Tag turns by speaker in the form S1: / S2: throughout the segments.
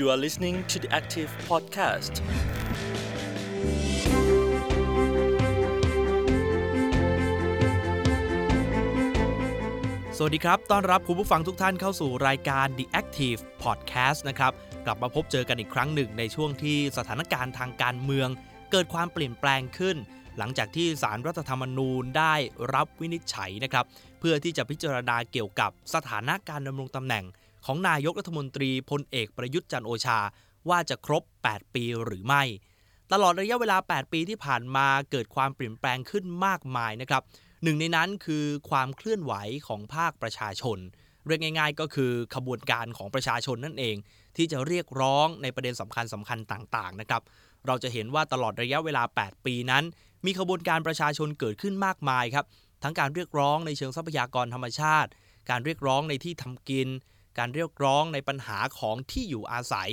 S1: You are listening to the Active Podcast.
S2: สวัสดีครับ ต้อนรับคุณผู้ฟังทุกท่านเข้าสู่รายการ The Active Podcast นะครับ กลับมาพบเจอกันอีกครั้งหนึ่งในช่วงที่สถานการณ์ทางการเมือง เกิดความเปลี่ยนแปลงขึ้น หลังจากที่สารรัฐธรรมนูญได้รับวินิจฉัยนะครับ เพื่อที่จะพิจารณาเกี่ยวกับสถานะการดำรงตำแหน่ง ของนายกรัฐมนตรีพลเอกประยุทธ์จันโอชา ว่าจะครบ 8 ปีหรือไม่ ตลอดระยะเวลา 8 ปีที่ผ่านมาเกิดความเปลี่ยนแปลงขึ้นมากมายนะครับหนึ่งในนั้นคือความเคลื่อนไหวของภาคประชาชน เรียกง่ายๆ ก็คือขบวนการของประชาชนนั่นเอง ที่จะเรียกร้องในประเด็นสำคัญสำคัญต่างๆนะครับเราจะเห็นว่าตลอดระยะเวลา 8 ปีนั้น มีขบวนการประชาชนเกิดขึ้นมากมายครับทั้งการเรียกร้องในเชิงทรัพยากรธรรมชาติ การเรียกร้องในที่ทำกิน การเรียกร้องในปัญหาของที่อยู่อาศัย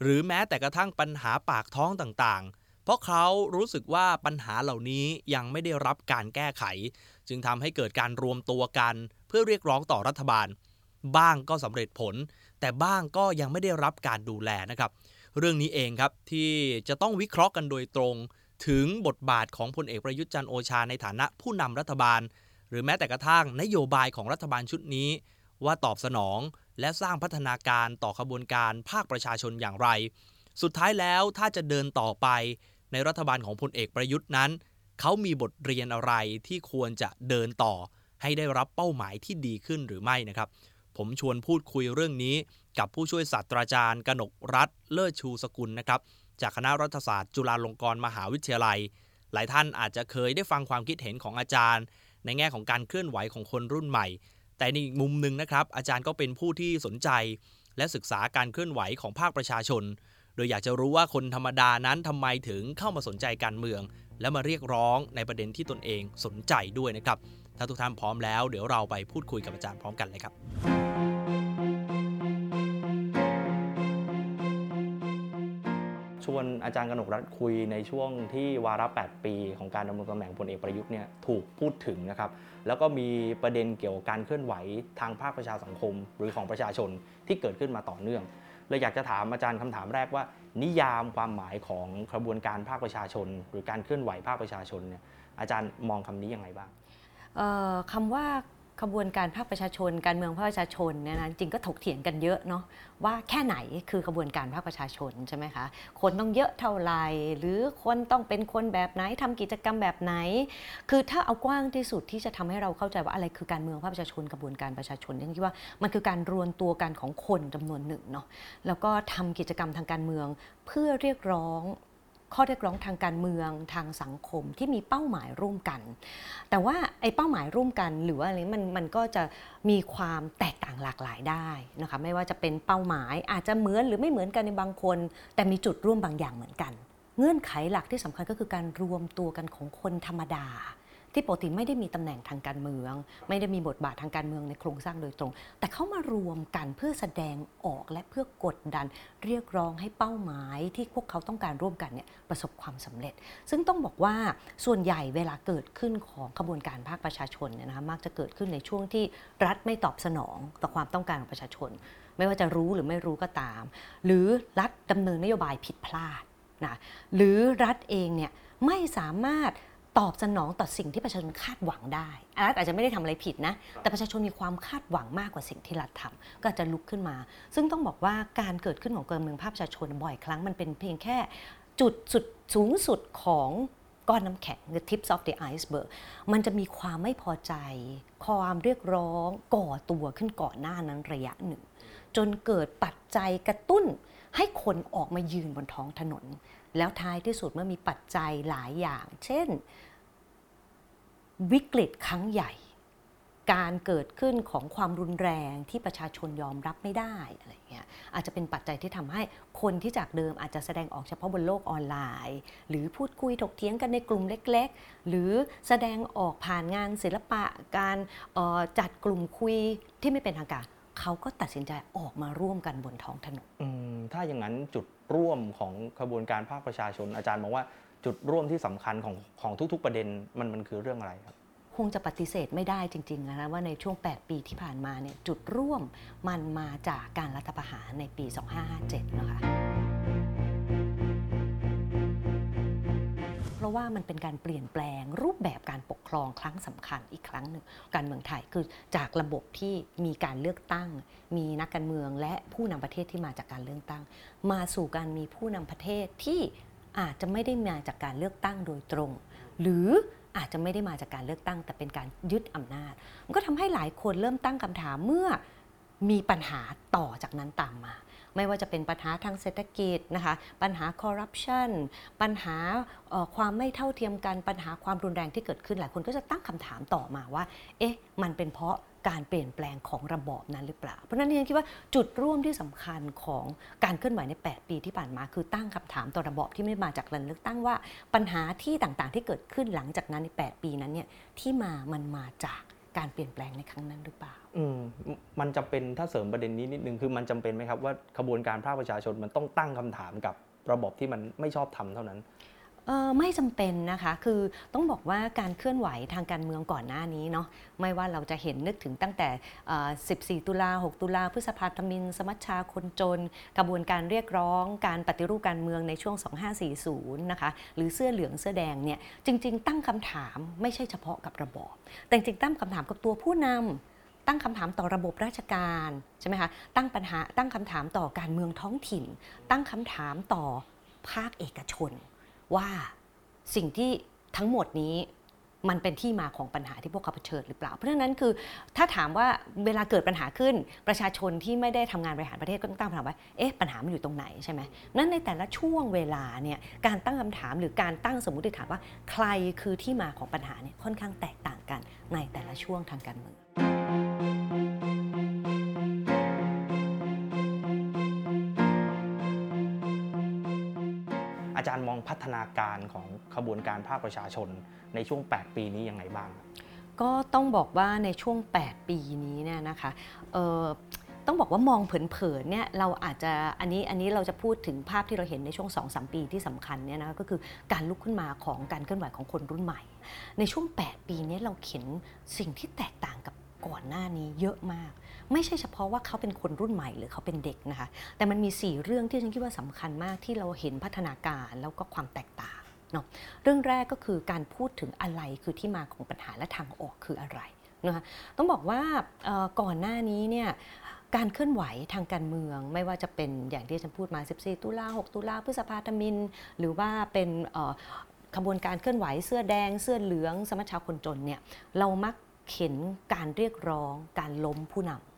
S2: หรือแม้แต่กระทั่งปัญหาปากท้องต่างๆ เพราะเขารู้สึกว่าปัญหาเหล่านี้ยังไม่ได้รับการแก้ไข จึงทำให้เกิดการรวมตัวกัน เพื่อเรียกร้องต่อรัฐบาล บ้างก็สำเร็จผล แต่บ้างก็ยังไม่ได้รับการดูแลนะครับเรื่องนี้เองครับที่จะต้องวิเคราะห์กันโดยตรง ถึงบทบาทของพลเอกประยุทธ์จันทร์โอชาในฐานะผู้นำรัฐบาล หรือแม้แต่กระทั่งนโยบายของรัฐบาลชุดนี้ ว่าตอบสนอง และสร้างพัฒนาการต่อขบวนการภาคประชาชนอย่างไร สุดท้ายแล้วถ้าจะเดินต่อไป ในรัฐบาลของพลเอกประยุทธ์นั้น เขามีบทเรียนอะไรที่ควรจะเดินต่อ ให้ได้รับเป้าหมายที่ดีขึ้นหรือไม่นะครับ ผมชวนพูดคุยเรื่องนี้ กับผู้ช่วยศาสตราจารย์ กนกรัฐเลิศชูสกุลนะครับจากคณะรัฐศาสตร์จุฬาลงกรณ์มหาวิทยาลัย หลายท่านอาจจะเคยได้ฟังความคิดเห็นของอาจารย์ ในแง่ของการเคลื่อนไหวของคนรุ่นใหม่ แต่ในอีกมุมหนึ่งนะครับ อาจารย์ก็เป็นผู้ที่สนใจ และศึกษาการเคลื่อนไหวของภาคประชาชน โดยอยากจะรู้ว่าคนธรรมดานั้นทำไมถึงเข้ามาสนใจการเมือง และมาเรียกร้องในประเด็นที่ตนเองสนใจด้วยนะครับถ้าทุกท่านพร้อมแล้ว เดี๋ยวเราไปพูดคุยกับอาจารย์พร้อมกันเลยครับ วนอาจารย์กนกรัฐคุยในช่วงที่วาระ 8 ปีของการดำรงตำแหน่งพลเอกประยุทธ์เนี่ยถูกพูดถึงนะครับแล้วก็มีประเด็นเกี่ยวกับการเคลื่อนไหวทางภาคประชาสังคม หรือของประชาชนที่เกิดขึ้นมาต่อเนื่องเลยอยากจะถามอาจารย์คำถามแรกว่า นิยามความหมายของกระบวนการภาคประชาชน หรือการเคลื่อนไหวภาคประชาชนเนี่ยอาจารย์มองคำนี้ยังไงบ้าง
S3: เอ่อคำว่า ขบวนการภาคประชาชน การเมืองภาคประชาชนเนี่ยนะจริงก็ถกเถียงกันเยอะเนาะว่าแค่ไหนคือขบวนการภาคประชาชนใช่ไหมคะคนต้องเยอะเท่าไหร่หรือคนต้องเป็นคนแบบไหนทำกิจกรรมแบบไหน คือถ้าเอากว้างที่สุดที่จะทำให้เราเข้าใจว่าอะไรคือการเมืองภาคประชาชนกระบวนการประชาชนฉันคิดว่ามันคือการรวมตัวกันของคนจำนวนหนึ่งเนาะแล้วก็ทำกิจกรรมทางการเมืองเพื่อเรียกร้อง ข้อเรียกร้องทางการเมืองทางสังคมที่มีเป้าหมายร่วมกัน แต่ว่าไอ้เป้าหมายร่วมกันหรือว่าอะไรมันมันก็จะมีความแตกต่างหลากหลายได้นะคะไม่ว่าจะเป็นเป้าหมายอาจจะเหมือนหรือไม่เหมือนกันในบางคน แต่มีจุดร่วมบางอย่างเหมือนกัน เงื่อนไขหลักที่สำคัญก็คือการรวมตัวกันของคนธรรมดา ที่ปกติไม่ได้มีตำแหน่งทางการเมือง ไม่ได้มีบทบาททางการเมืองในโครงสร้างโดยตรง แต่เขามารวมกันเพื่อแสดงออกและเพื่อกดดัน เรียกร้องให้เป้าหมายที่พวกเขาต้องการร่วมกันเนี่ยประสบความสำเร็จ ซึ่งต้องบอกว่าส่วนใหญ่เวลาเกิดขึ้นของขบวนการภาคประชาชนเนี่ยนะคะมักจะเกิดขึ้นในช่วงที่รัฐไม่ตอบสนองต่อความต้องการของประชาชน ไม่ว่าจะรู้หรือไม่รู้ก็ตาม หรือรัฐดำเนินนโยบายผิดพลาดนะหรือรัฐเองเนี่ยไม่สามารถ ตอบสนองต่อสิ่งที่ประชาชนคาดหวังได้รัฐอาจจะไม่ได้ทำอะไรผิดนะ แต่ประชาชนมีความคาดหวังมากกว่าสิ่งที่รัฐทำก็อาจจะลุกขึ้นมา ซึ่งต้องบอกว่าการเกิดขึ้นของการเมืองภาคประชาชนบ่อยครั้งมันเป็นเพียงแค่จุดสุดสูงสุดของก้อนน้ำแข็ง the tips of the iceberg มันจะมีความไม่พอใจ ความเรียกร้องก่อตัวขึ้นก่อนหน้านั้นระยะหนึ่ง จนเกิดปัจจัยกระตุ้นให้คนออกมายืนบนท้องถนน แล้วท้ายที่สุดเมื่อมีปัจจัยหลายอย่าง เช่น วิกฤตครั้งใหญ่ การเกิดขึ้นของความรุนแรงที่ประชาชนยอมรับไม่ได้อะไรเงี้ยอาจจะเป็นปัจจัยที่ทำให้คนที่จากเดิมอาจจะแสดงออกเฉพาะบนโลกออนไลน์ หรือพูดคุยถกเถียงกันในกลุ่มเล็ก ๆ หรือแสดงออกผ่านงานศิลปะการออจัดกลุ่มคุยที่ไม่เป็นทางการ เขาก็ตัดสินใจออกมาร่วมกันบนท้องถนน
S2: อืมถ้าอย่างนั้นจุดร่วมของขบวนการภาคประชาชน อาจารย์มองว่าจุดร่วมที่สำคัญของของทุก ๆ ประเด็นมันมันคือเรื่องอะไรครับ
S3: หงจะปฏิเสธไม่ได้จริงๆนะว่าในช่วง 8 ปีที่ผ่านมาเนี่ยจุดร่วมมันมาจากการรัฐประหารในปี 2557นะคะะว่ามันเป็นการเปลี่ยนแปลงรูปแบบการปกครองครั้งสำคัญอีกครั้งหนึ่งการเมืองไทยคือจากระบบที่มีการเลือกตั้ง มีนักการเมืองและผู้นำประเทศที่มาจากการเลือกตั้ง มาสู่การมีผู้นำประเทศที่อาจจะไม่ได้มาจากการเลือกตั้งโดยตรง หรืออาจจะไม่ได้มาจากการเลือกตั้ง แต่เป็นการยึดอำนาจ มันก็ทำให้หลายคนเริ่มตั้งคำถามเมื่อมีปัญหาต่อจากนั้นตามมา ไม่ว่าจะเป็นปัญหาทางเศรษฐกิจนะคะปัญหาคอร์รัปชันปัญหาความไม่เท่าเทียมกันปัญหาความรุนแรงที่เกิดขึ้นหลายคนก็จะตั้งคำถามต่อมาว่า เอ๊ะ มันเป็นเพราะการเปลี่ยนแปลงของระบอบนั้นหรือเปล่า เพราะฉะนั้นดิฉันคิดว่าจุดร่วมที่สำคัญของการเคลื่อนไหวใน 8 ปีที่ผ่านมา คือตั้งคำถามต่อระบอบที่ไม่มาจากการเลือกตั้งว่าปัญหาที่ต่างๆ ที่เกิดขึ้นหลังจากนั้นใน 8 ปีนั้นเนี่ยที่มามันมาจาก การเปลี่ยนแปลงในครั้งนั้นหรือเปล่า
S4: อืมมันจำเป็นถ้าเสริมประเด็นนี้นิดนึงคือมันจำเป็นไหมครับว่าขบวนการภาคประชาชนมันต้องตั้งคำถามกับระบบที่มันไม่ชอบทำเท่านั้น
S3: ไม่จำเป็นนะคะ คือต้องบอกว่าการเคลื่อนไหวทางการเมืองก่อนหน้านี้เนาะไม่ว่าเราจะเห็นนึกถึงตั้งแต่ 14 ตุลา 6 ตุลาพฤษภาธมิน สมัชชาคนจน กระบวนการเรียกร้อง การปฏิรูปการเมืองในช่วง 2540 นะคะ หรือเสื้อเหลืองเสื้อแดงเนี่ยจริง ๆ ตั้งคำถามไม่ใช่เฉพาะกับระบอบ แต่จริงๆตั้งคำถามกับตัวผู้นำตั้งคำถามต่อระบบราชการใช่ไหมคะ ตั้งปัญหา ตั้งคำถามต่อการเมืองท้องถิ่น ตั้งคำถามต่อภาคเอกชน ว่าสิ่งที่ทั้งหมดนี้มันเป็นที่มาของปัญหาที่พวกเขาเผชิญหรือเปล่า เพราะฉะนั้นคือถ้าถามว่าเวลาเกิดปัญหาขึ้นประชาชนที่ไม่ได้ทำงานบริหารประเทศก็ต้องตั้งคำถามว่าเอ๊ะปัญหามันอยู่ตรงไหนใช่ไหมนั้นในแต่ละช่วงเวลาเนี่ยการตั้งคำถามหรือการตั้งสมมติฐานว่า ใครคือที่มาของปัญหาเนี่ยค่อนข้างแตกต่างกันในแต่ละช่วงทางการเมือง
S4: อาจารย์มองพัฒนาการของขบวนการภาคประชาชนในช่วง 8 ปีนี้ยังไงบ้าง
S3: ก็ต้องบอกว่าในช่วง 8 ปีนี้เนี่ยนะคะต้องบอกว่ามองเผินๆเนี่ยเราอาจจะอันนี้อันนี้เราจะพูดถึงภาพที่เราเห็นในช่วง2-3ปีที่สำคัญเนี่ยนะก็คือการลุกขึ้นมาของการเคลื่อนไหวของคนรุ่นใหม่ ในช่วง 8 ปีนี้เราเห็นสิ่งที่แตกต่างกับก่อนหน้านี้เยอะมาก ไม่ใช่เฉพาะว่าเขาเป็นคนรุ่นใหม่หรือเขาเป็นเด็กนะคะ แต่มันมี 4 เรื่องที่ฉันคิดว่าสำคัญมากที่เราเห็นพัฒนาการแล้วก็ความแตกต่างเนาะเรื่องแรกก็คือการพูดถึงอะไรคือที่มาของปัญหาและทางออกคืออะไรนะคะต้องบอกว่าก่อนหน้านี้เนี่ยการเคลื่อนไหวทางการเมือง ไม่ว่าจะเป็นอย่างที่ฉันพูดมา 14 ตุลา 6 ตุลาพฤษภาธมิน หรือว่าเป็นขบวนการเคลื่อนไหวเสื้อแดง เสื้อเหลือง สมัชชาคนจนเนี่ยเรามักเห็นการเรียกร้องการล้มผู้นำ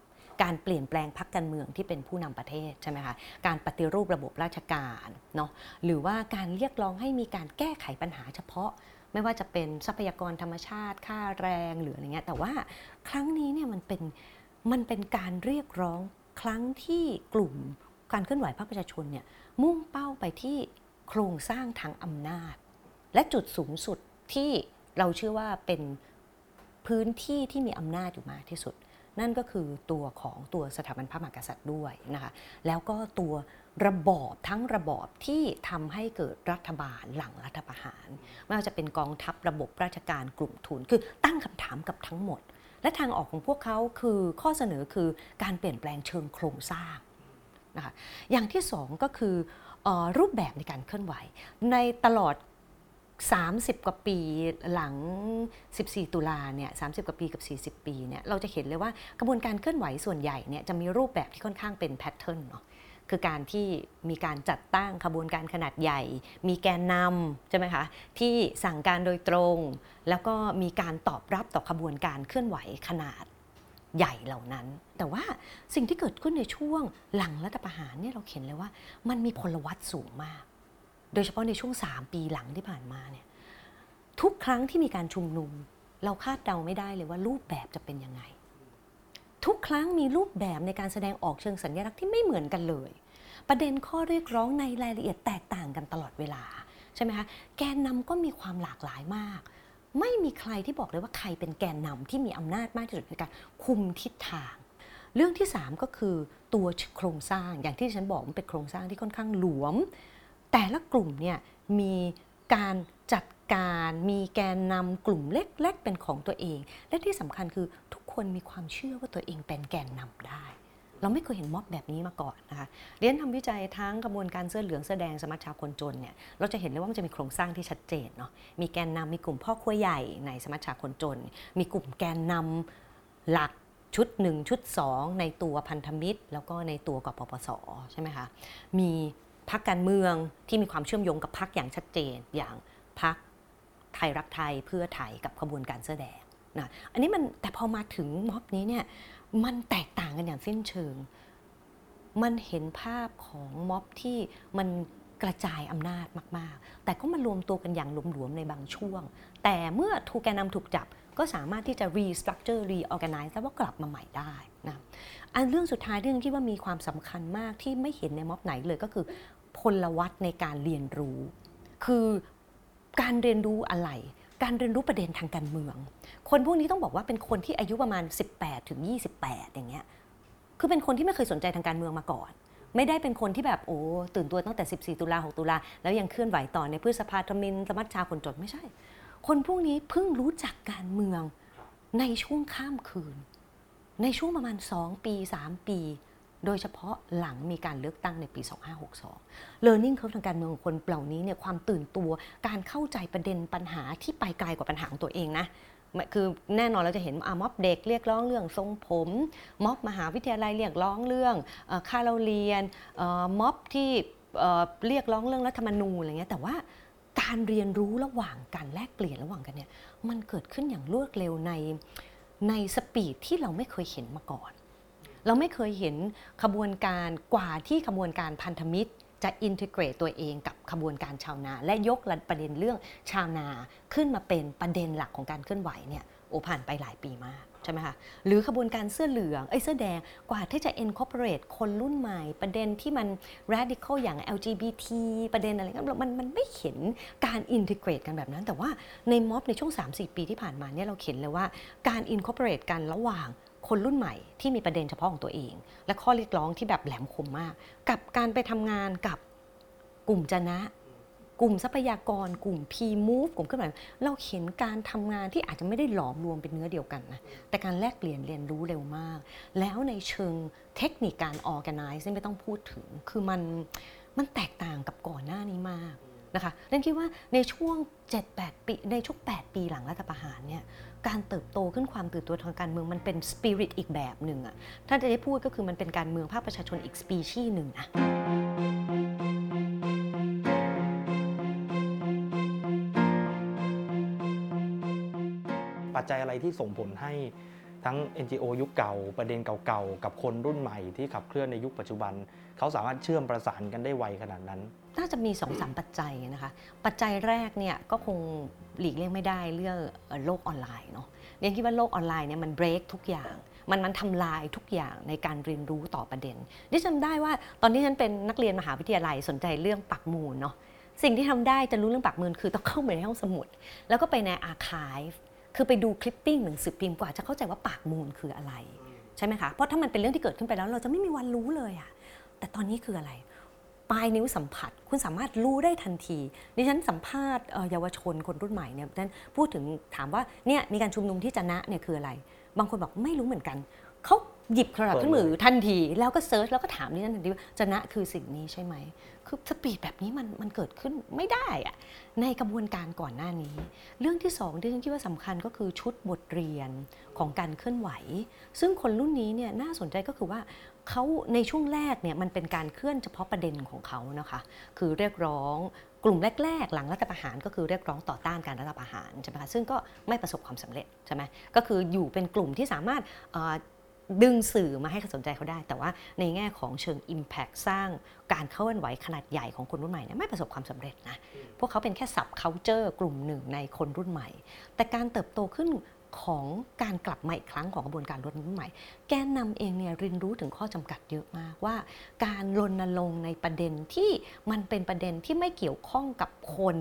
S3: การเปลี่ยนแปลงพรรคการเมืองที่เป็นผู้นำประเทศใช่ไหมคะการปฏิรูประบบราชการเนาะหรือว่าการเรียกร้องให้มีการแก้ไขปัญหาเฉพาะ ไม่ว่าจะเป็นทรัพยากรธรรมชาติ ค่าแรงหรืออะไรเงี้ยแต่ว่าครั้งนี้เนี่ยมันเป็นมันเป็นการเรียกร้องครั้งที่กลุ่มการเคลื่อนไหวภาคประชาชนเนี่ยมุ่งเป้าไปที่โครงสร้างทางอำนาจ และจุดสูงสุดที่เราเชื่อว่าเป็นพื้นที่ที่มีอำนาจอยู่มากที่สุด นั่นก็คือตัวของตัวสถาบันพระมหากษัตริย์ด้วยนะคะแล้วก็ตัวระบอบทั้งระบอบที่ทำให้เกิดรัฐบาลหลังรัฐประหาร ไม่ว่าจะเป็นกองทัพระบบราชการกลุ่มทุน คือตั้งคำถามกับทั้งหมด และทางออกของพวกเขาคือข้อเสนอคือการเปลี่ยนแปลงเชิงโครงสร้างนะคะอย่างที่สองก็คือออรูปแบบในการเคลื่อนไหว ในตลอด 30 กว่าปีหลัง 14 ตุลาเนี่ย30 กว่าปีกับ 40 ปีเนี่ยเราจะเห็นเลยว่ากระบวนการเคลื่อนไหวส่วนใหญ่เนี่ยจะมีรูปแบบที่ค่อนข้างเป็นแพทเทิร์นเนาะคือการที่มีการจัดตั้งขบวนการขนาดใหญ่ มีแกนนำใช่ไหมคะที่สั่งการโดยตรง แล้วก็มีการตอบรับต่อขบวนการเคลื่อนไหวขนาดใหญ่เหล่านั้น แต่ว่าสิ่งที่เกิดขึ้นในช่วงหลังรัฐประหารเนี่ยเราเห็นเลยว่ามันมีพลวัตสูงมาก โดยเฉพาะในช่วง 3 ปีหลังที่ผ่านมาเนี่ยทุกครั้งที่มีการชุมนุม เราคาดเดาไม่ได้เลยว่ารูปแบบจะเป็นยังไง ทุกครั้งมีรูปแบบในการแสดงออกเชิงสัญลักษณ์ที่ไม่เหมือนกันเลย ประเด็นข้อเรียกร้องในรายละเอียดแตกต่างกันตลอดเวลาใช่ไหมคะแกนนำก็มีความหลากหลายมาก ไม่มีใครที่บอกเลยว่าใครเป็นแกนนำที่มีอำนาจมากที่สุดในการคุมทิศทาง เรื่องที่ 3 ก็คือตัวโครงสร้างอย่างที่ฉันบอกมันเป็นโครงสร้างที่ค่อนข้างหลวม แต่ละกลุ่มเนี่ยมีการจัดการมีแกนนำกลุ่มเล็ก ๆ เป็นของตัวเอง และที่สำคัญคือทุกคนมีความเชื่อว่าตัวเองเป็นแกนนำได้ เราไม่เคยเห็นม็อบแบบนี้มาก่อนนะคะเรียนทำวิจัยทั้งกระบวนการเสื้อเหลืองเสื้อแดงสมัชชาคนจนเนี่ยเราจะเห็นเลยว่ามันจะมีโครงสร้างที่ชัดเจนเนาะมีแกนนำมีกลุ่มพ่อครัวใหญ่ในสมัชชาคนจน มีกลุ่มแกนนำหลักชุด 1 ชุด 2 ในตัวพันธมิตร แล้วก็ในตัวกปปสใช่ไหมคะมี พักการเมืองที่มีความเชื่อมโยงกับพักอย่างชัดเจน อย่างพักไทยรักไทยเพื่อไทยกับขบวนการเสื้อแดงนะอันนี้มันแต่พอมาถึงม็อบนี้เนี่ยมันแตกต่างกันอย่างสิ้นเชิง มันเห็นภาพของม็อบที่มันกระจายอำนาจมาก ๆ แต่ก็มารวมตัวกันอย่างหลวมๆ ในบางช่วง แต่เมื่อถูกแกนนำถูกจับก็สามารถที่จะ restructure reorganize แล้วก็กลับมาใหม่ได้ นะอันเรื่องสุดท้ายเรื่องที่ว่ามีความสำคัญมากที่ไม่เห็นในม็อบไหนเลยก็คือพลวัตในการเรียนรู้ คือการเรียนรู้อะไร การเรียนรู้ประเด็นทางการเมือง คนพวกนี้ต้องบอกว่าเป็นคนที่อายุประมาณ 18ถึง28 อย่างเงี้ยคือเป็นคนที่ไม่เคยสนใจทางการเมืองมาก่อน ไม่ได้เป็นคนที่แบบโอ้ตื่นตัวตั้งแต่ 14 ตุลา 6 ตุลา แล้วยังเคลื่อนไหวต่อในพฤษภาธมินสมัชชาคนจนไม่ใช่ คนพวกนี้เพิ่งรู้จักการเมืองในช่วงข้ามคืน ในช่วงประมาณ 2 ปี 3 ปี โดยเฉพาะหลังมีการเลือกตั้งในปี 2562 Learning Curve ทางการเมืองของคนเหล่านี้เนี่ยความตื่นตัว การเข้าใจประเด็นปัญหาที่ไปไกลกว่าปัญหาของตัวเองนะคือแน่นอนเราจะเห็นอะม็อบเด็กเรียกร้องเรื่องทรงผมม็อบมหาวิทยาลัยเรียกร้องเรื่องค่าเราเรียนม็อบที่เอ่อเรียกร้องเรื่องรัฐธรรมนูญอะไรเงี้ยแต่ว่าการเรียนรู้ระหว่างกันแลกเปลี่ยนระหว่างกันเนี่ยมันเกิดขึ้นอย่างรวดเร็วใน ในสปีดที่เราไม่เคยเห็นมาก่อน เราไม่เคยเห็นขบวนการกว่าที่ขบวนการพันธมิตร จะอินทิเกรตตัวเองกับขบวนการชาวนา และยกประเด็นเรื่องชาวนาขึ้นมาเป็นประเด็นหลักของการเคลื่อนไหวเนี่ยโอผ่านไปหลายปีมาก ใช่ไหมคะหรือขบวนการเสื้อเหลืองไอ้ยเสื้อแดงกว่าที่จะ incorporate คนรุ่นใหม่ ประเด็นที่มัน radical อย่าง LGBT ประเด็นอะไรก็มันมันไม่เห็นการ integrate กันแบบนั้น แต่ว่าในม็อบในช่วง 3-4 ปีที่ผ่านมาเนี่ยเราเห็นเลยว่าการ incorporate กันระหว่างคนรุ่นใหม่ที่มีประเด็นเฉพาะของตัวเอง และข้อเรียกร้องที่แบบแหลมคมมาก กับการไปทำงานกับกลุ่มจนะ กลุ่มทรัพยากร กลุ่ม P move กลุ่มเคลื่อนไหวเราเห็นการทำงานที่อาจจะไม่ได้หลอมรวมเป็นเนื้อเดียวกันนะแต่การแลกเปลี่ยนเรียนรู้เร็วมาก แล้วในเชิงเทคนิคการ organize นี่ไม่ต้องพูดถึงคือมันมันแตกต่างกับก่อนหน้านี้มากนะคะเรนคิดว่าในช่วง 7-8 ปีในช่วง 8 ปีหลังรัฐประหารเนี่ยการเติบโตขึ้นความตื่นตัวทางการเมืองมันเป็นสปิริตอีกแบบหนึ่งอะถ้าจะได้พูดก็คือมันเป็นการเมืองภาคประชาชนอีกสปีชีส์หนึ่งอะ
S4: จจัยอะไรที่ส่งผลให้ทั้ง NGO ยุคเก่าประเด็นเก่าๆ กับคนรุ่นใหม่ที่ขับเคลื่อนในยุคปัจจุบัน เขาสามารถเชื่อมประสานกันได้ไวขนาดนั้น
S3: น่าจะมี2อสปัจจัยนะคะ ปัจจัยแรกเนี่ยก็คงหลีกเลี่ยงไม่ได้เรื่องโลกออนไลน์เนาะเรียนคิดว่าโลกออนไลน์เนี่ยมันเบรกทุกอย่างมันมันทำลายทุกอย่างในการเรียนรู้ต่อประเด็นดิฉันได้ว่าตอนที่ฉันเป็นนักเรียนมหาวิทยาลัยสนใจเรื่องปักมูลเนาะสิ่งที่ทำได้จะรู้เรื่องปักมูลคือต้องเข้าไปในห้องสมุด แล้วก็ไปในอาร์คีฟ คือไปดู clipping หนังสือพิมพ์กว่าจะเข้าใจว่าปากมูลคืออะไรใช่ไหมคะ เพราะถ้ามันเป็นเรื่องที่เกิดขึ้นไปแล้ว เราจะไม่มีวันรู้เลยอะแต่ตอนนี้คืออะไร ปลายนิ้วสัมผัส คุณสามารถรู้ได้ทันที ดิฉันสัมภาษณ์เยาวชนคนรุ่นใหม่เนี่ยดิฉันพูดถึงถามว่าเนี่ยมีการชุมนุมที่จะนะเนี่ยคืออะไร บางคนบอกไม่รู้เหมือนกันเขา หยิบโทรศัพท์ขึ้นมือทันที แล้วก็ search แล้วก็ถามดิฉันทันทีว่าจะนะคือสิ่งนี้ใช่ไหม คือ speed แบบนี้มันมันเกิดขึ้นไม่ได้อะในกระบวนการก่อนหน้านี้ เรื่องที่สองที่ฉันคิดว่าสำคัญก็คือชุดบทเรียนของการเคลื่อนไหว ซึ่งคนรุ่นนี้เนี่ยน่าสนใจก็คือว่าเขาในช่วงแรกเนี่ยมันเป็นการเคลื่อนเฉพาะประเด็นของเขานะคะ คือเรียกร้องกลุ่มแรก ๆ หลังรัฐประหารก็คือเรียกร้องต่อต้านการรัฐประหารใช่ไหมคะซึ่งก็ไม่ประสบความสำเร็จใช่ไหมก็คืออยู่เป็นกลุ่มที่สามารถเอ่อ ดึงสื่อมาให้สนใจเขาได้ แต่ว่าในแง่ของเชิง Impact สร้างการเคลื่อนไหวขนาดใหญ่ของคนรุ่นใหม่เนี่ยไม่ประสบความสำเร็จนะพวกเขาเป็นแค่สับ culture กลุ่มหนึ่งในคนรุ่นใหม่ แต่การเติบโตขึ้นของการกลับมาอีกครั้งของกระบวนการรุ่นใหม่ แกนนำเองเนี่ยเรียนรู้ถึงข้อจำกัดเยอะมากว่า การรณรงค์ในประเด็นที่มันเป็นประเด็นที่ไม่เกี่ยวข้องกับคน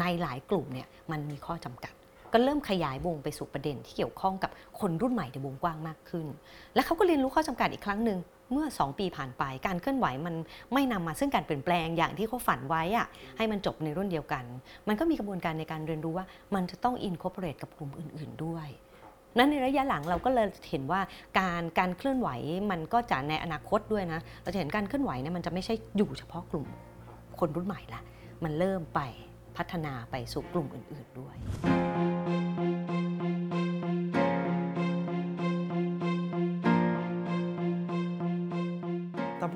S3: ในหลายกลุ่มเนี่ยมันมีข้อจำกัด ก็เริ่มขยายวงไปสู่ประเด็นที่เกี่ยวข้องกับคนรุ่นใหม่ในวงกว้างมากขึ้น และเขาก็เรียนรู้ข้อจำกัดอีกครั้งหนึ่งเมื่อ 2 ปีผ่านไปการเคลื่อนไหวมันไม่นำมาซึ่งการเปลี่ยนแปลงอย่างที่เขาฝันไว้อะให้มันจบในรุ่นเดียวกัน มันก็มีกระบวนการในการเรียนรู้ว่ามันจะต้องอินคอร์ปอเรทกับกลุ่มอื่น ๆ ด้วยนั้นในระยะหลังเราก็เลยเห็นว่าการการเคลื่อนไหวมันก็จะในอนาคตด้วยนะ เราจะเห็นการเคลื่อนไหวเนี่ยมันจะไม่ใช่อยู่เฉพาะกลุ่มคนรุ่นใหม่ละ มันเริ่มไปพัฒนาไปสู่กลุ่มอื่น ๆด้วย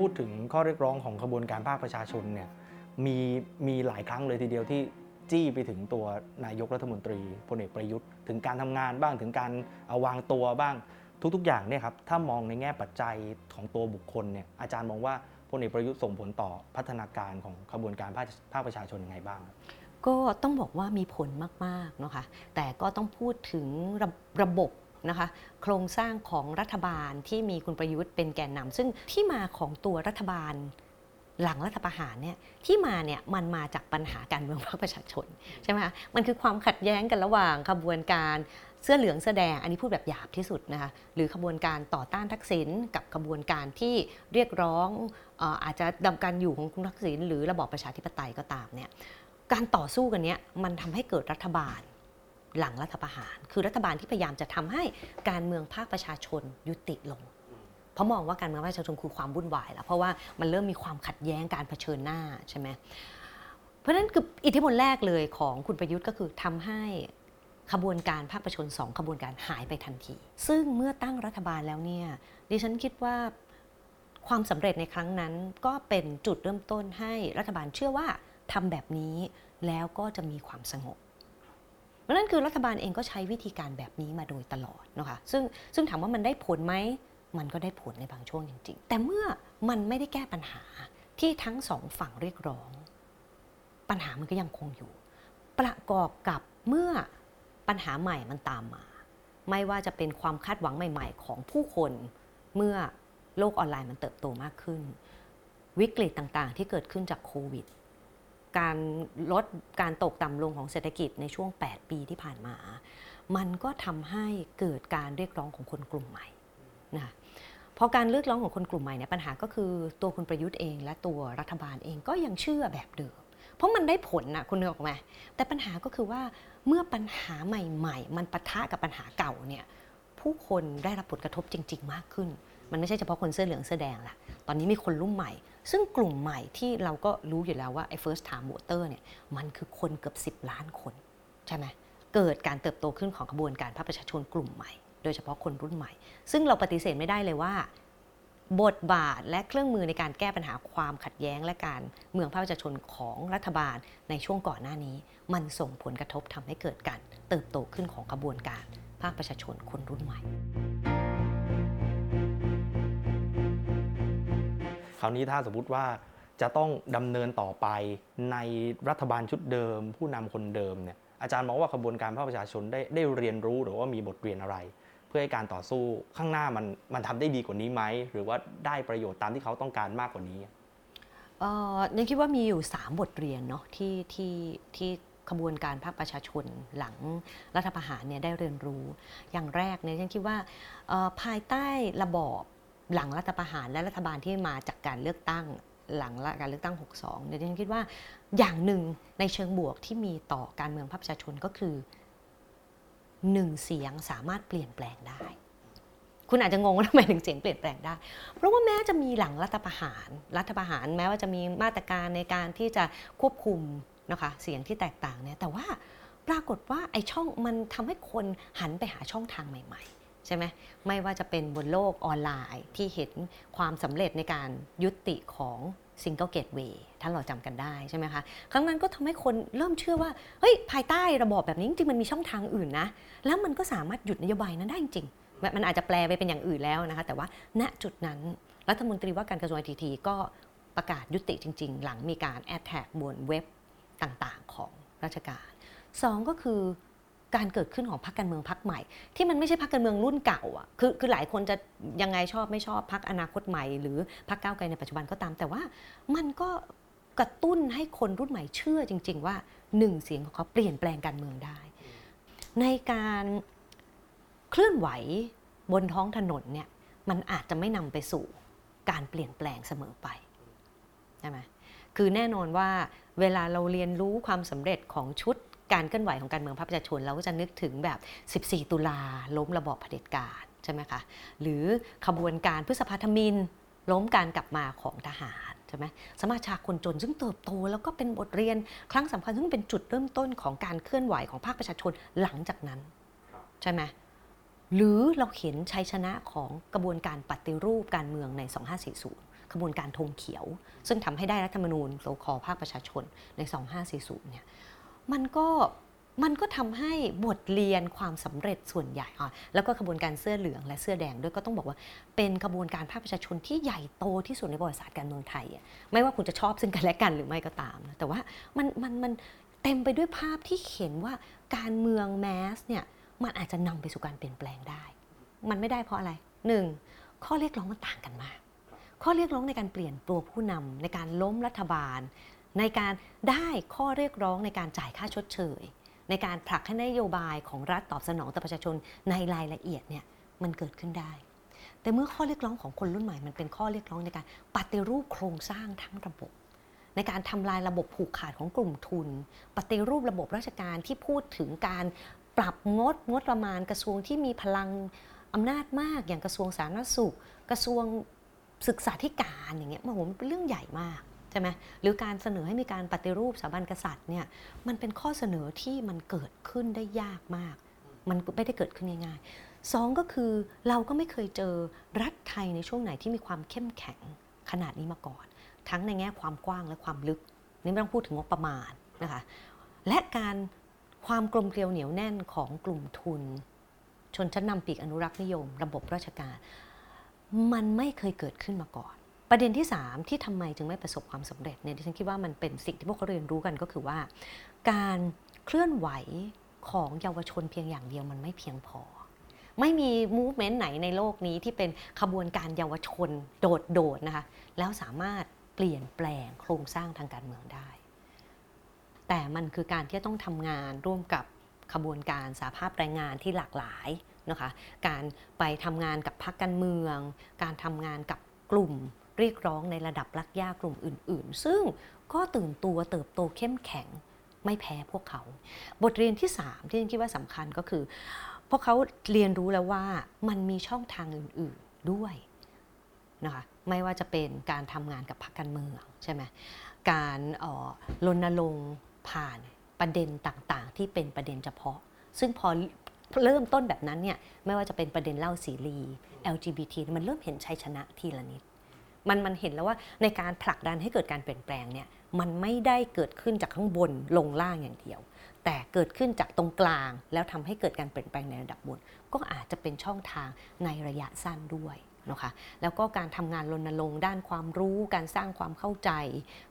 S4: พูดถึงข้อเรียกร้องของขบวนการภาคประชาชนเนี่ยมีมีหลายครั้งเลยทีเดียวที่จี้ไปถึงตัวนายกรัฐมนตรีพลเอกประยุทธ์ ถึงการทำงานบ้างถึงการเอาวางตัวบ้างทุก ๆ อย่างเนี่ยครับถ้ามองในแง่ปัจจัยของตัวบุคคลเนี่ยอาจารย์มองว่าพลเอกประยุทธ์ส่งผลต่อพัฒนาการของขบวนการภาคภาคประชาชนยังไงบ้าง
S3: ก็ต้องบอกว่ามีผลมากๆนะคะแต่ก็ต้องพูดถึงระระบบ นะคะโครงสร้างของรัฐบาลที่มีคุณประยุทธ์เป็นแกนนำซึ่งที่มาของตัวรัฐบาลหลังรัฐประหารเนี่ยที่มาเนี่ยมันมาจากปัญหาการเมืองภาคประชาชนใช่ไหมคะมันคือความขัดแย้งกันระหว่างขบวนการเสื้อเหลืองเสื้อแดงอันนี้พูดแบบหยาบที่สุดนะคะหรือขบวนการต่อต้านทักษิณกับขบวนการที่เรียกร้องเอ่อาจจะดำการอยู่ของคุณทักษิณหรือระบอบประชาธิปไตยก็ตามเนี่ยการต่อสู้กันเนี้ยมันทำให้เกิดรัฐบาล หลังรัฐประหาร คือรัฐบาลที่พยายามจะทำให้การเมืองภาคประชาชนยุติลง เพราะมองว่าการเมืองภาคประชาชนคือความวุ่นวายแล้วเพราะว่ามันเริ่มมีความขัดแย้งการเผชิญหน้าใช่ไหมเพราะฉะนั้นคืออิทธิพลแรกเลยของคุณประยุทธ์ก็คือทำให้ขบวนการภาคประชาชนสองขบวนการหายไปทันที ซึ่งเมื่อตั้งรัฐบาลแล้วเนี่ยดิฉันคิดว่าความสำเร็จในครั้งนั้นก็เป็นจุดเริ่มต้นให้รัฐบาลเชื่อว่าทำแบบนี้แล้วก็จะมีความสงบ ราะนั่นคือรัฐบาลเองก็ใช้วิธีการแบบนี้มาโดยตลอดนะคะซึ่งซึ่งถามว่ามันได้ผลไหมมันก็ได้ผลในบางช่วงจริง ๆ แต่เมื่อมันไม่ได้แก้ปัญหาที่ทั้งสองฝั่งเรียกร้อง ปัญหามันก็ยังคงอยู่ ประกอบกับเมื่อปัญหาใหม่มันตามมา ไม่ว่าจะเป็นความคาดหวังใหม่ ๆ ของผู้คนเมื่อโลกออนไลน์มันเติบโตมากขึ้น วิกฤตต่างๆ ที่เกิดขึ้นจากโควิด การลดการตกต่ำลงของเศรษฐกิจในช่วง 8 ปีที่ผ่านมา มันก็ทำให้เกิดการเรียกร้องของคนกลุ่มใหม่นะพอการเรียกร้องของคนกลุ่มใหม่เนี่ยปัญหาก็คือตัวคุณประยุทธ์เอง และตัวรัฐบาลเองก็ยังเชื่อแบบเดิม เพราะมันได้ผลนะคุณนึกออกไหมแต่ปัญหาก็คือว่าเมื่อปัญหาใหม่ ๆ มันปะทะกับปัญหาเก่าเนี่ยผู้คนได้รับผลกระทบจริง ๆ มากขึ้น มันไม่ใช่เฉพาะคนเสื้อเหลืองเสื้อแดงละตอนนี้มีคนรุ่นใหม่ ซึ่งกลุ่มใหม่ที่เราก็รู้อยู่แล้วว่าไอ้ first time voter เนี่ยมันคือคนเกือบ 10 ล้านคน ใช่ไหมเกิดการเติบโตขึ้นของกระบวนการภาคประชาชนกลุ่มใหม่ โดยเฉพาะคนรุ่นใหม่ ซึ่งเราปฏิเสธไม่ได้เลยว่า บทบาทและเครื่องมือในการแก้ปัญหาความขัดแย้งและการเมืองภาคประชาชนของรัฐบาลในช่วงก่อนหน้านี้ มันส่งผลกระทบทำให้เกิดการเติบโตขึ้นของกระบวนการภาคประชาชนคนรุ่นใหม่
S4: คราวนี้ถ้าสมมติว่าจะต้องดำเนินต่อไปในรัฐบาลชุดเดิม ผู้นำคนเดิมเนี่ยอาจารย์มองว่าขบวนการภาคประชาชนได้ได้เรียนรู้หรือว่ามีบทเรียนอะไร เพื่อให้การต่อสู้ข้างหน้ามันมันทำได้ดีกว่านี้ไหมหรือว่าได้ประโยชน์ตามที่เขาต้องการมากกว่านี้
S3: เออยังคิดว่ามีอยู่ 3 บทเรียนเนาะที่ที่ที่ขบวนการภาคประชาชนหลังรัฐประหารเนี่ยได้เรียนรู้ อย่างแรกเนี่ยยังคิดว่าภายใต้ระบอบ หลังรัฐประหารและรัฐบาลที่มาจากการเลือกตั้งหลังการเลือกตั้ง 62เนี่ยยังคิดว่าอย่างหนึ่งในเชิงบวกที่มีต่อการเมืองภาคประชาชนก็คือหนึ่งเสียงสามารถเปลี่ยนแปลงได้ คุณอาจจะงงว่าทำไมถึงเสียงเปลี่ยนแปลงได้ เพราะว่าแม้จะมีหลังรัฐประหาร รัฐประหารแม้ว่าจะมีมาตรการในการที่จะควบคุมนะคะเสียงที่แตกต่างเนี่ยแต่ว่าปรากฏว่าไอ้ช่องมันทำให้คนหันไปหาช่องทางใหม่ ๆ ใช่ไหมไม่ว่าจะเป็นบนโลกออนไลน์ที่เห็นความสำเร็จในการยุติของ Single Gateway ถ้าเราจำกันได้ใช่ไหมคะครั้งนั้นก็ทำให้คนเริ่มเชื่อว่า เฮ้ย ภายใต้ระบอบแบบนี้จริงมันมีช่องทางอื่นนะ แล้วมันก็สามารถหยุดนโยบายนั้นได้จริง มันอาจจะแปลไปเป็นอย่างอื่นแล้วนะคะ แต่ว่าณจุดนั้นรัฐมนตรีว่าการกระทรวงไอทีก็ประกาศยุติจริง ๆ หลังมีการแอดแท็กบนเว็บต่างๆของราชการสองก็คือ การเกิดขึ้นของพรรคการเมืองพรรคใหม่ ที่มันไม่ใช่พรรคการเมืองรุ่นเก่าอะคือคือหลายคนจะยังไงชอบไม่ชอบพรรคอนาคตใหม่ หรือพรรคก้าวไกลในปัจจุบันก็ตาม แต่ว่ามันก็กระตุ้นให้คนรุ่นใหม่เชื่อจริง ๆ ว่าหนึ่งเสียงของเขาเปลี่ยนแปลงการเมืองได้ ในการเคลื่อนไหวบนท้องถนนเนี่ยมันอาจจะไม่นำไปสู่การเปลี่ยนแปลงเสมอไปใช่ไหมคือแน่นอนว่าเวลาเราเรียนรู้ความสำเร็จของชุด การเคลื่อนไหวของการเมืองพรรคประชาชน เราก็จะนึกถึงแบบ 14 ตุลาล้มระบอบเผด็จการใช่ไหมคะหรือขบวนการพฤษภาธมินล้มการกลับมาของทหารใช่ไหมสมาชาคนจนซึ่งเติบโตแล้วก็เป็นบทเรียนครั้งสำคัญซึ่งเป็นจุดเริ่มต้นของการเคลื่อนไหวของภาคประชาชนหลังจากนั้นใช่ไหมหรือเราเห็นชัยชนะของกระบวนการปฏิรูปการเมืองใน 2540ขบวนการธงเขียว ซึ่งทำให้ได้รัฐธรรมนูญโซคอภาคประชาชนใน 2540 เนี่ย มันก็มันก็ทำให้บทเรียนความสำเร็จส่วนใหญ่อะแล้วก็ขบวนการเสื้อเหลืองและเสื้อแดงด้วยก็ต้องบอกว่า เป็นขบวนการภาคประชาชนที่ใหญ่โตที่สุดในประวัติศาสตร์การเมืองไทยอะไม่ว่าคุณจะชอบซึ่งกันและกันหรือไม่ก็ตามนะแต่ว่ามันมันมันเต็มไปด้วยภาพที่เห็นว่าการเมืองแมสเนี่ยมันอาจจะนำไปสู่การเปลี่ยนแปลงได้ มันไม่ได้เพราะอะไรหนึ่งข้อเรียกร้องมันต่างกันมาก ข้อเรียกร้องในการเปลี่ยนตัวผู้นำในการล้มรัฐบาล ในการได้ข้อเรียกร้องในการจ่ายค่าชดเชย ในการผลักให้นโยบายของรัฐตอบสนองต่อประชาชนในรายละเอียดเนี่ยมันเกิดขึ้นได้ แต่เมื่อข้อเรียกร้องของคนรุ่นใหม่ มันเป็นข้อเรียกร้องในการปฏิรูปโครงสร้างทั้งระบบ ในการทำลายระบบผูกขาดของกลุ่มทุน ปฏิรูประบบราชการที่พูดถึงการปรับงดงดประมาณกระทรวงที่มีพลังอำนาจมากอย่างกระทรวงสาธารณสุข กระทรวงศึกษาธิการอย่างเงี้ยมันเป็นเรื่องใหญ่มาก ใช่ไหมหรือการเสนอให้มีการปฏิรูปสถาบันกษัตริย์เนี่ยมันเป็นข้อเสนอที่มันเกิดขึ้นได้ยากมาก มันไม่ได้เกิดขึ้นง่ายๆสองก็คือเราก็ไม่เคยเจอรัฐไทยในช่วงไหนที่มีความเข้มแข็งขนาดนี้มาก่อน ทั้งในแง่ความกว้างและความลึก นี่ไม่ต้องพูดถึงงบประมาณนะคะและการความกลมเกลียวเหนียวแน่นของกลุ่มทุน ชนชั้นนำปีกอนุรักษ์นิยม ระบบราชการ มันไม่เคยเกิดขึ้นมาก่อน ประเด็นที่ 3 ที่ทำไมจึงไม่ประสบความสำเร็จเนี่ยดิฉันคิดว่ามันเป็นสิ่งที่พวกเขาเรียนรู้กันก็คือว่า การเคลื่อนไหวของเยาวชนเพียงอย่างเดียวมันไม่เพียงพอ ไม่มีมูฟเมนต์ไหนในโลกนี้ที่เป็นขบวนการเยาวชนโดดๆนะคะแล้วสามารถเปลี่ยนแปลงโครงสร้างทางการเมืองได้ แต่มันคือการที่ต้องทำงานร่วมกับขบวนการสาภาพแรงงานที่หลากหลายนะคะการไปทำงานกับพรรคการเมือง การทำงานกับกลุ่ม เรียกร้องในระดับรักย่ากลุ่มอื่น ๆ ซึ่งก็ตื่นตัวเติบโตเข้มแข็งไม่แพ้พวกเขา บทเรียนที่ 3 ที่ฉันคิดว่าสำคัญก็คือพวกเขาเรียนรู้แล้วว่ามันมีช่องทางอื่น ๆด้วยนะคะไม่ว่าจะเป็นการทำงานกับพรรคการเมืองใช่ไหมการรณรงค์ผ่านประเด็นต่างๆ ที่เป็นประเด็นเฉพาะ ซึ่งพอเริ่มต้นแบบนั้นเนี่ยไม่ว่าจะเป็นประเด็นเล่าสีรี LGBT มันเริ่มเห็นชัยชนะทีละนิด มันมันเห็นแล้วว่าในการผลักดันให้เกิดการเปลี่ยนแปลงเนี่ยมันไม่ได้เกิดขึ้นจากข้างบนลงล่างอย่างเดียว แต่เกิดขึ้นจากตรงกลาง แล้วทำให้เกิดการเปลี่ยนแปลงในระดับบน ก็อาจจะเป็นช่องทางในระยะสั้นด้วยนะคะแล้วก็การทำงานรณรงค์ด้านความรู้ การสร้างความเข้าใจ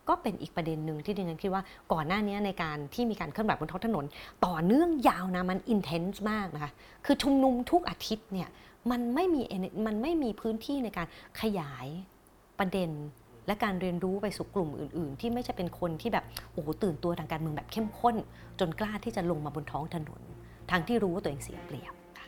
S3: ก็เป็นอีกประเด็นหนึ่งที่ดิฉันคิดว่าก่อนหน้านี้ในการที่มีการเคลื่อนไหวบนท้องถนน ต่อเนื่องยาวนะมันอินเทนส์มากนะคะคือชุมนุมทุกอาทิตย์เนี่ยมันไม่มีมันไม่มีพื้นที่ในการขยาย ประเด็น และการเรียนรู้ไปสู่กลุ่มอื่น ๆ ที่ไม่ใช่เป็นคนที่แบบโอ้โหตื่นตัวทางการเมืองแบบเข้มข้น จนกล้าที่จะลงมาบนท้องถนนทางที่รู้ว่าตัวเองเสียเปรียบค่ะ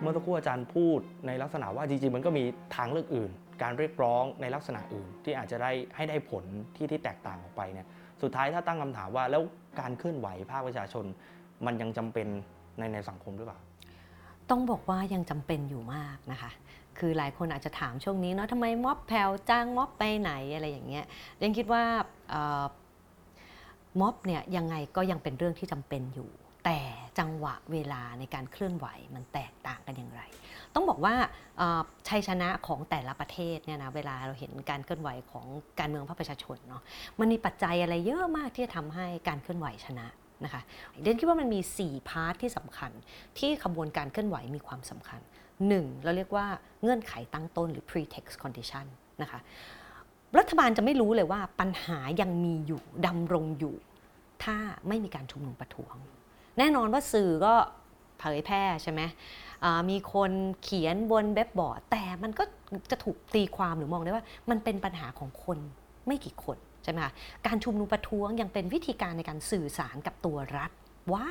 S4: เมื่อสักครู่อาจารย์พูดในลักษณะว่าจริงๆมันก็มีทางเลือกอื่น การเรียกร้องในลักษณะอื่น ที่อาจจะได้ให้ได้ผลที่ที่แตกต่างออกไปเนี่ยสุดท้ายถ้าตั้งคำถามว่าแล้วการเคลื่อนไหวภาคประชาชน มันยังจำเป็นในในสังคมหรือเปล่า
S3: ต้องบอกว่ายังจำเป็นอยู่มากนะคะ คือหลายคนอาจจะถามช่วงนี้เนาะทำไมม็อบแผ่วจ้างม็อบไปไหนอะไรอย่างเงี้ยยังคิดว่าม็อบเนี่ยยังไงก็ยังเป็นเรื่องที่จำเป็นอยู่ แต่จังหวะเวลาในการเคลื่อนไหวมันแตกต่างกันอย่างไร ต้องบอกว่าชัยชนะของแต่ละประเทศเนี่ยนะเวลาเราเห็นการเคลื่อนไหวของการเมืองพระประชาชนเนาะมันมีปัจจัยอะไรเยอะมากที่จะทำให้การเคลื่อนไหวชนะ นะคะเดนคิดว่ามันมี 4 พาร์ทที่สำคัญ ที่ขบวนการเคลื่อนไหวมีความสำคัญ 1. เราเรียกว่าเงื่อนไขตั้งต้นหรือ pretext condition นะคะรัฐบาลจะไม่รู้เลยว่าปัญหายังมีอยู่ดำรงอยู่ ถ้าไม่มีการชุมนุมประท้วง แน่นอนว่าสื่อก็เผยแพร่ใช่ไหมมีคนเขียนบนเว็บบอร์ด แต่มันก็จะถูกตีความหรือมองได้ว่า มันเป็นปัญหาของคนไม่กี่คน ใช่ไหมคะการชุมนุมประท้วงยังเป็นวิธีการในการสื่อสารกับตัวรัฐว่า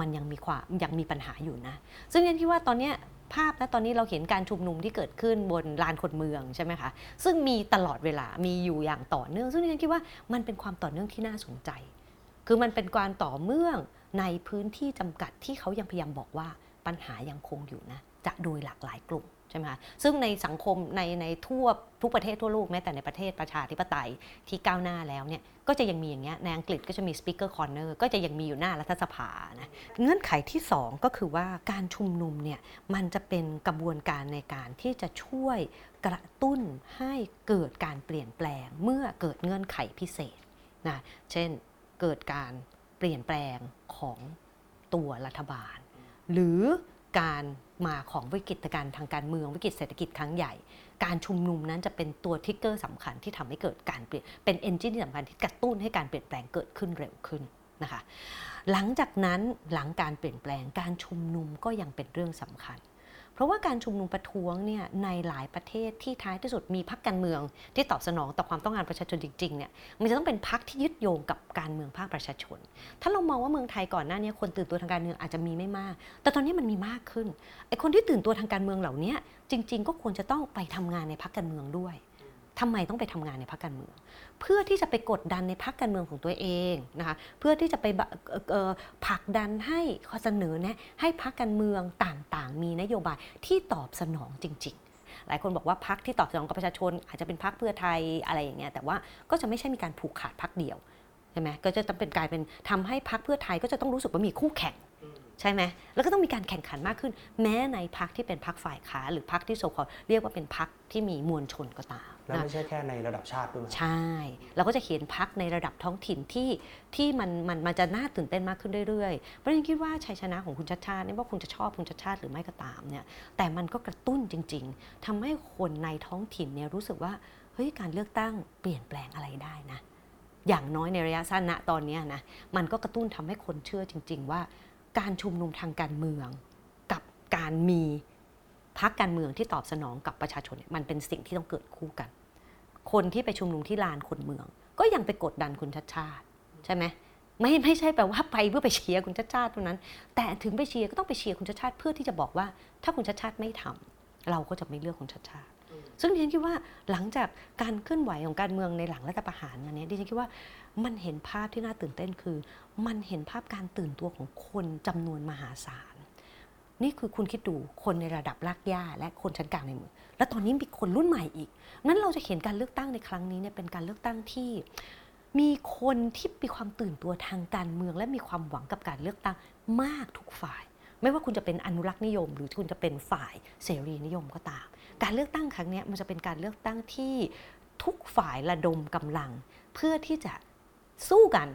S3: มันยังมีความยังมีปัญหาอยู่นะ ซึ่งเรียนคิดว่าตอนนี้ภาพและตอนนี้เราเห็นการชุมนุมที่เกิดขึ้นบนลานคนเมืองใช่ไหมคะซึ่งมีตลอดเวลามีอยู่อย่างต่อเนื่อง ซึ่งดิฉันคิดว่ามันเป็นความต่อเนื่องที่น่าสนใจ คือมันเป็นการต่อเนื่องในพื้นที่จำกัดที่เขายังพยายามบอกว่าปัญหายังคงอยู่นะจะโดยหลากหลายกลุ่ม ใช่ไหมคะซึ่งในสังคมในในทั่วทุกประเทศทั่วโลกแม้แต่ในประเทศประชาธิปไตยที่ก้าวหน้าแล้วเนี่ยก็จะยังมีอย่างเงี้ยในอังกฤษก็จะมี speaker corner ก็จะยังมีอยู่หน้ารัฐสภานะเงื่อนไขที่ 2 ก็คือว่าการชุมนุมเนี่ยมันจะเป็นกระบวนการในการที่จะช่วยกระตุ้นให้เกิดการเปลี่ยนแปลงเมื่อเกิดเงื่อนไขพิเศษนะเช่นเกิดการเปลี่ยนแปลงของตัวรัฐบาล หรือการ มาของวิกฤตการณ์ทางการเมืองวิกฤตเศรษฐกิจครั้งใหญ่ การชุมนุมนั้นจะเป็นตัวทิกเกอร์สำคัญที่ทำให้เกิดการเปลี่ยนเป็นเอนจินที่สำคัญที่กระตุ้นให้การเปลี่ยนแปลงเกิดขึ้นเร็วขึ้นนะคะหลังจากนั้นหลังการเปลี่ยนแปลงการชุมนุมก็ยังเป็นเรื่องสำคัญ เพราะว่าการชุมนุมประท้วงเนี่ยในหลายประเทศที่ท้ายที่สุดมีพรรคการเมือง ที่ตอบสนองต่อความต้องการประชาชนจริงๆเนี่ยมันจะต้องเป็นพรรคที่ยึดโยงกับการเมืองภาคประชาชน ถ้าเรามองว่าเมืองไทยก่อนหน้านี้คนตื่นตัวทางการเมืองอาจจะมีไม่มาก แต่ตอนนี้มันมีมากขึ้นไอ้คนที่ตื่นตัวทางการเมืองเหล่านี้จริง ๆ ก็ควรจะต้องไปทำงานในพรรคการเมืองด้วย ทำไมต้องไปทำงานในพรรคการเมือง เพื่อที่จะไปกดดันในพรรคการเมืองของตัวเองนะคะเพื่อที่จะไปบะเอ่อเอ่อผลักดันให้ข้อเสนอแนะให้พรรคการเมืองต่างๆ มีนโยบายที่ตอบสนองจริง ๆหลายคนบอกว่าพรรคที่ตอบสนองกับประชาชน อาจจะเป็นพรรคเพื่อไทยอะไรอย่างเงี้ยแต่ว่าก็จะไม่ใช่มีการผูกขาดพรรคเดียวใช่ไหมก็จะต้องเป็นกลายเป็นทำให้พรรคเพื่อไทยก็จะต้องรู้สึกว่ามีคู่แข่งใช่ไหมแล้วก็ต้องมีการแข่งขันมากขึ้น แม้ในพักที่เป็นพักฝ่ายค้านหรือพักที่โซคอลเรียกว่าเป็นพักที่มีมวลชนก็ตาม
S4: แล้ว
S3: นะ
S4: ไม่ใช่แค่ในระดับชาติด้วยไหม
S3: ใช่ เราก็จะเห็นพักในระดับท้องถิ่นที่ที่มันมันมันจะน่าตื่นเต้นมากขึ้นเรื่อยๆ เพราะฉะนั้นคิดว่าชัยชนะของคุณชัดชาติไม่ว่าคุณจะชอบคุณชัดชาติหรือไม่ก็ตามเนี่ยแต่มันก็กระตุ้นจริง ๆทำให้คนในท้องถิ่นเนี่ยรู้สึกว่าเฮ้ยการเลือกตั้งเปลี่ยนแปลงอะไรได้นะ อย่างน้อยในระยะสั้นณตอนเนี้ยนะมันก็กระตุ้นทำให้คนเชื่อจริง ๆ ว่า การชุมนุมทางการเมือง กับการมี พักการเมืองที่ตอบสนองกับประชาชนมันเป็นสิ่งที่ต้องเกิดคู่กัน คนที่ไปชุมนุมที่ลานคนเมือง ก็ยังไปกดดันคุณชัดชาติใช่ไหมไม่ไม่ใช่แปลว่าไปเพื่อไปเชียร์คุณชัดชาติเท่านั้น แต่ถึงไปเชียร์ก็ต้องไปเชียร์คุณชัดชาติเพื่อที่จะบอกว่า ถ้าคุณชัดชาติไม่ทำเราก็จะไม่เลือกคุณชัดชาติ ซึ่งดิฉันคิดว่าหลังจากการเคลื่อนไหวของการเมืองในหลังรัฐประหารมาเนี้ยดิฉันคิดว่ามันเห็นภาพที่น่าตื่นเต้นคือ มันเห็นภาพการตื่นตัวของคนจำนวนมหาศาล นี่คือคุณคิดดูคนในระดับรากหญ้าและคนชั้นกลางในเมืองและตอนนี้มีคนรุ่นใหม่อีกนั้นเราจะเห็นการเลือกตั้งในครั้งนี้เนี่ยเป็นการเลือกตั้งที่ มีคนที่มีความตื่นตัวทางการเมือง และมีความหวังกับการเลือกตั้งมากทุกฝ่าย ไม่ว่าคุณจะเป็นอนุรักษ์นิยม หรือคุณจะเป็นฝ่ายเสรีนิยมก็ตาม การเลือกตั้งครั้งเนี้ยมันจะเป็นการเลือกตั้งที่ทุกฝ่ายระดมกำลัง เพื่อที่จะสู้กัน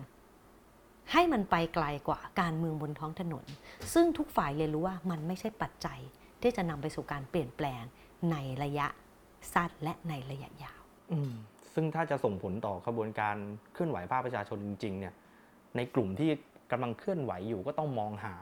S3: ให้มันไปไกลกว่าการเมืองบนท้องถนน ซึ่งทุกฝ่ายเรียนรู้ว่ามันไม่ใช่ปัจจัยที่จะนำไปสู่การเปลี่ยนแปลงในระยะสั้นและในระยะยาว
S4: ซึ่งถ้าจะส่งผลต่อขบวนการเคลื่อนไหวภาคประชาชนจริงๆเนี่ยในกลุ่มที่กำลังเคลื่อนไหวอยู่ก็ต้องมองหา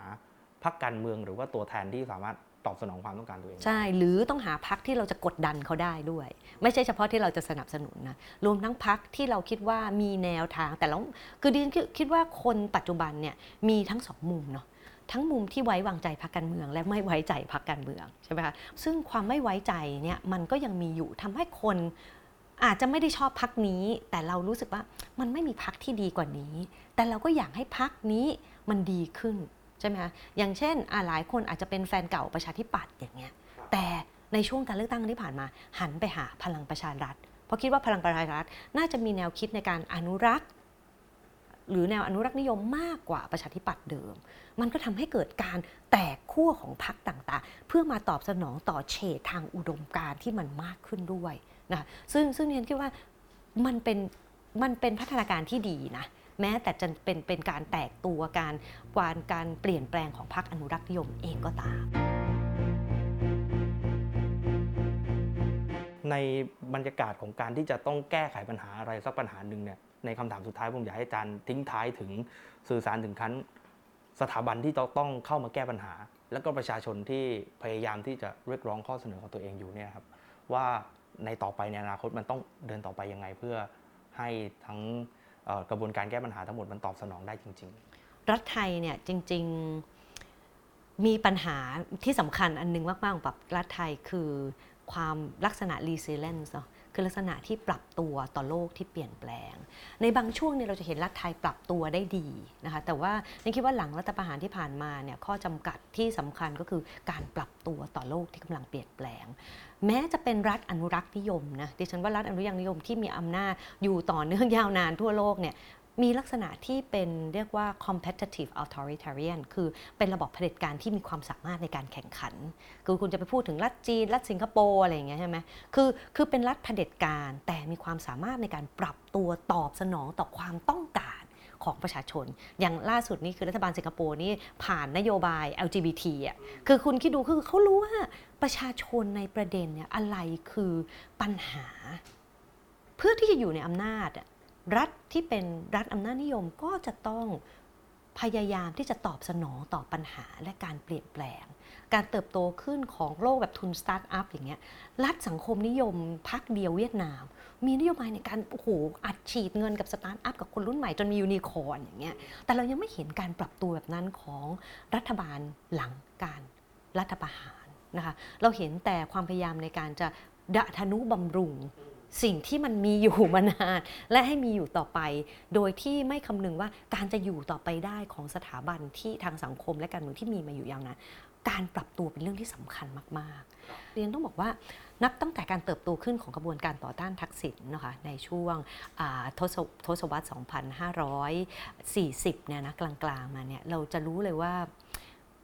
S4: พรรคการเมืองหรือว่าตัวแทนที่สามารถ ตอบสนองความต้องการตัวเอง
S3: ใช่ หรือต้องหาพักที่เราจะกดดันเขาได้ด้วย ไม่ใช่เฉพาะที่เราจะสนับสนุนนะ รวมทั้งพักที่เราคิดว่ามีแนวทาง แต่เราคือดิฉันคิดคิดว่าคนปัจจุบันเนี่ยมีทั้งสองมุมเนาะ ทั้งมุมที่ไว้วางใจพรรคการเมือง และไม่ไว้ใจพรรคการเมืองใช่ไหมคะ ซึ่งความไม่ไว้ใจเนี่ยมันก็ยังมีอยู่ทำให้คนอาจจะไม่ได้ชอบพักนี้ แต่เรารู้สึกว่ามันไม่มีพักที่ดีกว่านี้ แต่เราก็อยากให้พักนี้มันดีขึ้น ใช่ไหมคะอย่างเช่นอะหลายคนอาจจะเป็นแฟนเก่าประชาธิปัตย์อย่างเงี้ยแต่ในช่วงการเลือกตั้งที่ผ่านมา หันไปหาพลังประชารัฐ เพราะคิดว่าพลังประชารัฐน่าจะมีแนวคิดในการอนุรักษ์ หรือแนวอนุรักษ์นิยมมากกว่าประชาธิปัตย์เดิม มันก็ทำให้เกิดการแตกขั้วของพรรคต่างๆ เพื่อมาตอบสนองต่อเฉดทางอุดมการณ์ที่มันมากขึ้นด้วยนะซึ่งซึ่งเรียนคิดว่ามันเป็นมันเป็นพัฒนาการที่ดีนะ แม้แต่จะเป็นเป็นการแตกตัวการการการเปลี่ยนแปลงของพรรคอนุรักษ์นิยมเองก็ตาม
S4: ในบรรยากาศของการที่จะต้องแก้ไขปัญหาอะไรสักปัญหาหนึ่งเนี่ยในคำถามสุดท้ายผมอยากให้อาจารย์ทิ้งท้ายถึงสื่อสารถึงขั้นสถาบันที่ต้องเข้ามาแก้ปัญหา แล้วก็ประชาชนที่พยายามที่จะเรียกร้องข้อเสนอของตัวเองอยู่เนี่ยครับว่าในต่อไปในอนาคตมันต้องเดินต่อไปยังไงเพื่อให้ทั้ง กระบวนการแก้ปัญหาทั้งหมดมันตอบสนองได้จริง ๆ
S3: รัฐไทยเนี่ยจริง ๆมีปัญหาที่สำคัญอันนึงมากๆของรัฐไทยคือความลักษณะ resilience เนาะ คือลักษณะที่ปรับตัวต่อโลกที่เปลี่ยนแปลง ในบางช่วงเนี่ยเราจะเห็นรัฐไทยปรับตัวได้ดีนะคะแต่ว่านี่คิดว่าหลังรัฐประหารที่ผ่านมาเนี่ยข้อจำกัดที่สำคัญก็คือการปรับตัวต่อโลกที่กำลังเปลี่ยนแปลง แม้จะเป็นรัฐอนุรักษ์นิยมนะดิฉันว่ารัฐอนุรักษ์นิยมที่มีอำนาจอยู่ต่อเนื่องยาวนานทั่วโลกเนี่ย มีลักษณะที่เป็นเรียกว่า competitive authoritarian คือเป็นระบบเผด็จการที่มีความสามารถในการแข่งขัน คือคุณจะไปพูดถึงรัฐจีน รัฐสิงคโปร์อะไรอย่างเงี้ยใช่ไหมคือคือเป็นรัฐเผด็จการแต่มีความสามารถในการปรับตัวตอบสนองต่อความต้องการของประชาชน อย่างล่าสุดนี้คือรัฐบาลสิงคโปร์นี่ผ่านนโยบาย LGBT อะคือคุณคิดดูคือเขารู้ว่าประชาชนในประเด็นเนี่ยอะไรคือปัญหา เพื่อที่จะอยู่ในอำนาจอะ รัฐที่เป็นรัฐอำนาจนิยมก็จะต้องพยายามที่จะตอบสนองต่อปัญหาและการเปลี่ยนแปลง การเติบโตขึ้นของโลกแบบทุนสตาร์ทอัพอย่างเงี้ย รัฐสังคมนิยมพรรคเดียวเวียดนาม มีนโยบายในการโอ้โหอัดฉีดเงินกับสตาร์ทอัพกับคนรุ่นใหม่จนมียูนิคอร์นอย่างเงี้ย แต่เรายังไม่เห็นการปรับตัวแบบนั้นของรัฐบาลหลังการรัฐประหารนะคะ เราเห็นแต่ความพยายามในการจะทะนุบำรุง สิ่งที่มันมีอยู่มานานและให้มีอยู่ต่อไป โดยที่ไม่คำนึงว่าการจะอยู่ต่อไปได้ของสถาบันที่ทางสังคมและการเมืองที่มีมาอยู่ยาวนานการปรับตัวเป็นเรื่องที่สำคัญมากๆ เรียนต้องบอกว่านับตั้งแต่การเติบโตขึ้นของกระบวนการต่อต้านทักษิณนะคะในช่วงทศทศวรรษ 2540 เนี่ยนะกลางๆ มาเนี่ยเราจะรู้เลยว่า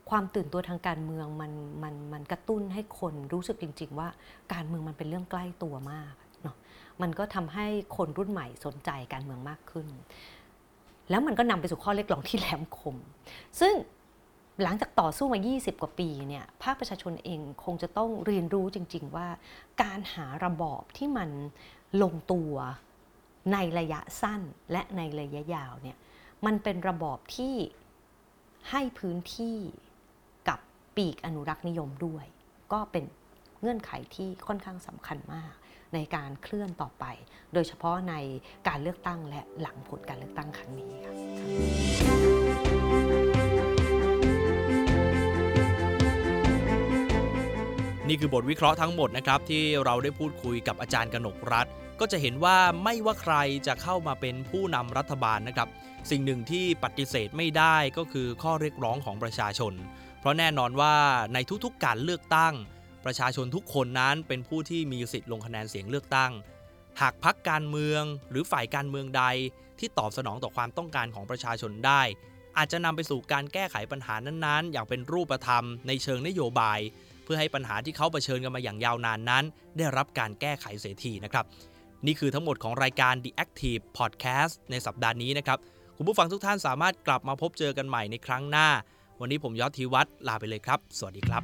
S3: ความตื่นตัวทางการเมืองมันมันมันกระตุ้นให้คนรู้สึกจริง ๆ ว่าการเมืองมันเป็นเรื่องใกล้ตัวมาก มันก็ทำให้คนรุ่นใหม่สนใจการเมืองมากขึ้น แล้วมันก็นำไปสู่ข้อเรียกร้องที่แหลมคม ซึ่งหลังจากต่อสู้มา 20 กว่าปีเนี่ยภาคประชาชนเองคงจะต้องเรียนรู้จริง ๆ ว่า การหาระบอบที่มันลงตัวในระยะสั้นและในระยะยาวเนี่ยมันเป็นระบอบที่ให้พื้นที่กับปีกอนุรักษ์นิยมด้วย ก็เป็นเงื่อนไขที่ค่อนข้างสำคัญมาก ในการเคลื่อนต่อไป โดยเฉพาะในการเลือกตั้งและหลังผลการเลือกตั้งครั้งนี้ค่ะ
S2: นี่คือบทวิเคราะห์ทั้งหมดนะครับที่เราได้พูดคุยกับอาจารย์กนกรัฐ ก็จะเห็นว่าไม่ว่าใครจะเข้ามาเป็นผู้นำรัฐบาลนะครับ สิ่งหนึ่งที่ปฏิเสธไม่ได้ก็คือข้อเรียกร้องของประชาชน เพราะแน่นอนว่าในทุกๆการเลือกตั้ง ประชาชนทุกคนนั้นเป็นผู้ที่มีสิทธิ์ลงคะแนนเสียงเลือกตั้ง หากพักการเมืองหรือฝ่ายการเมืองใดที่ตอบสนองต่อความต้องการของประชาชนได้ อาจจะนำไปสู่การแก้ไขปัญหานั้นๆ อย่างเป็นรูปธรรมในเชิงนโยบาย เพื่อให้ปัญหาที่เขาเผชิญกันมาอย่างยาวนานนั้น ได้รับการแก้ไขเสียทีนะครับนี่คือทั้งหมดของรายการ The Active Podcast ในสัปดาห์นี้นะครับคุณผู้ฟังทุกท่านสามารถกลับมาพบเจอกันใหม่ในครั้งหน้า วันนี้ผมยอดทีวัฒลาไปเลยครับ สวัสดีครับ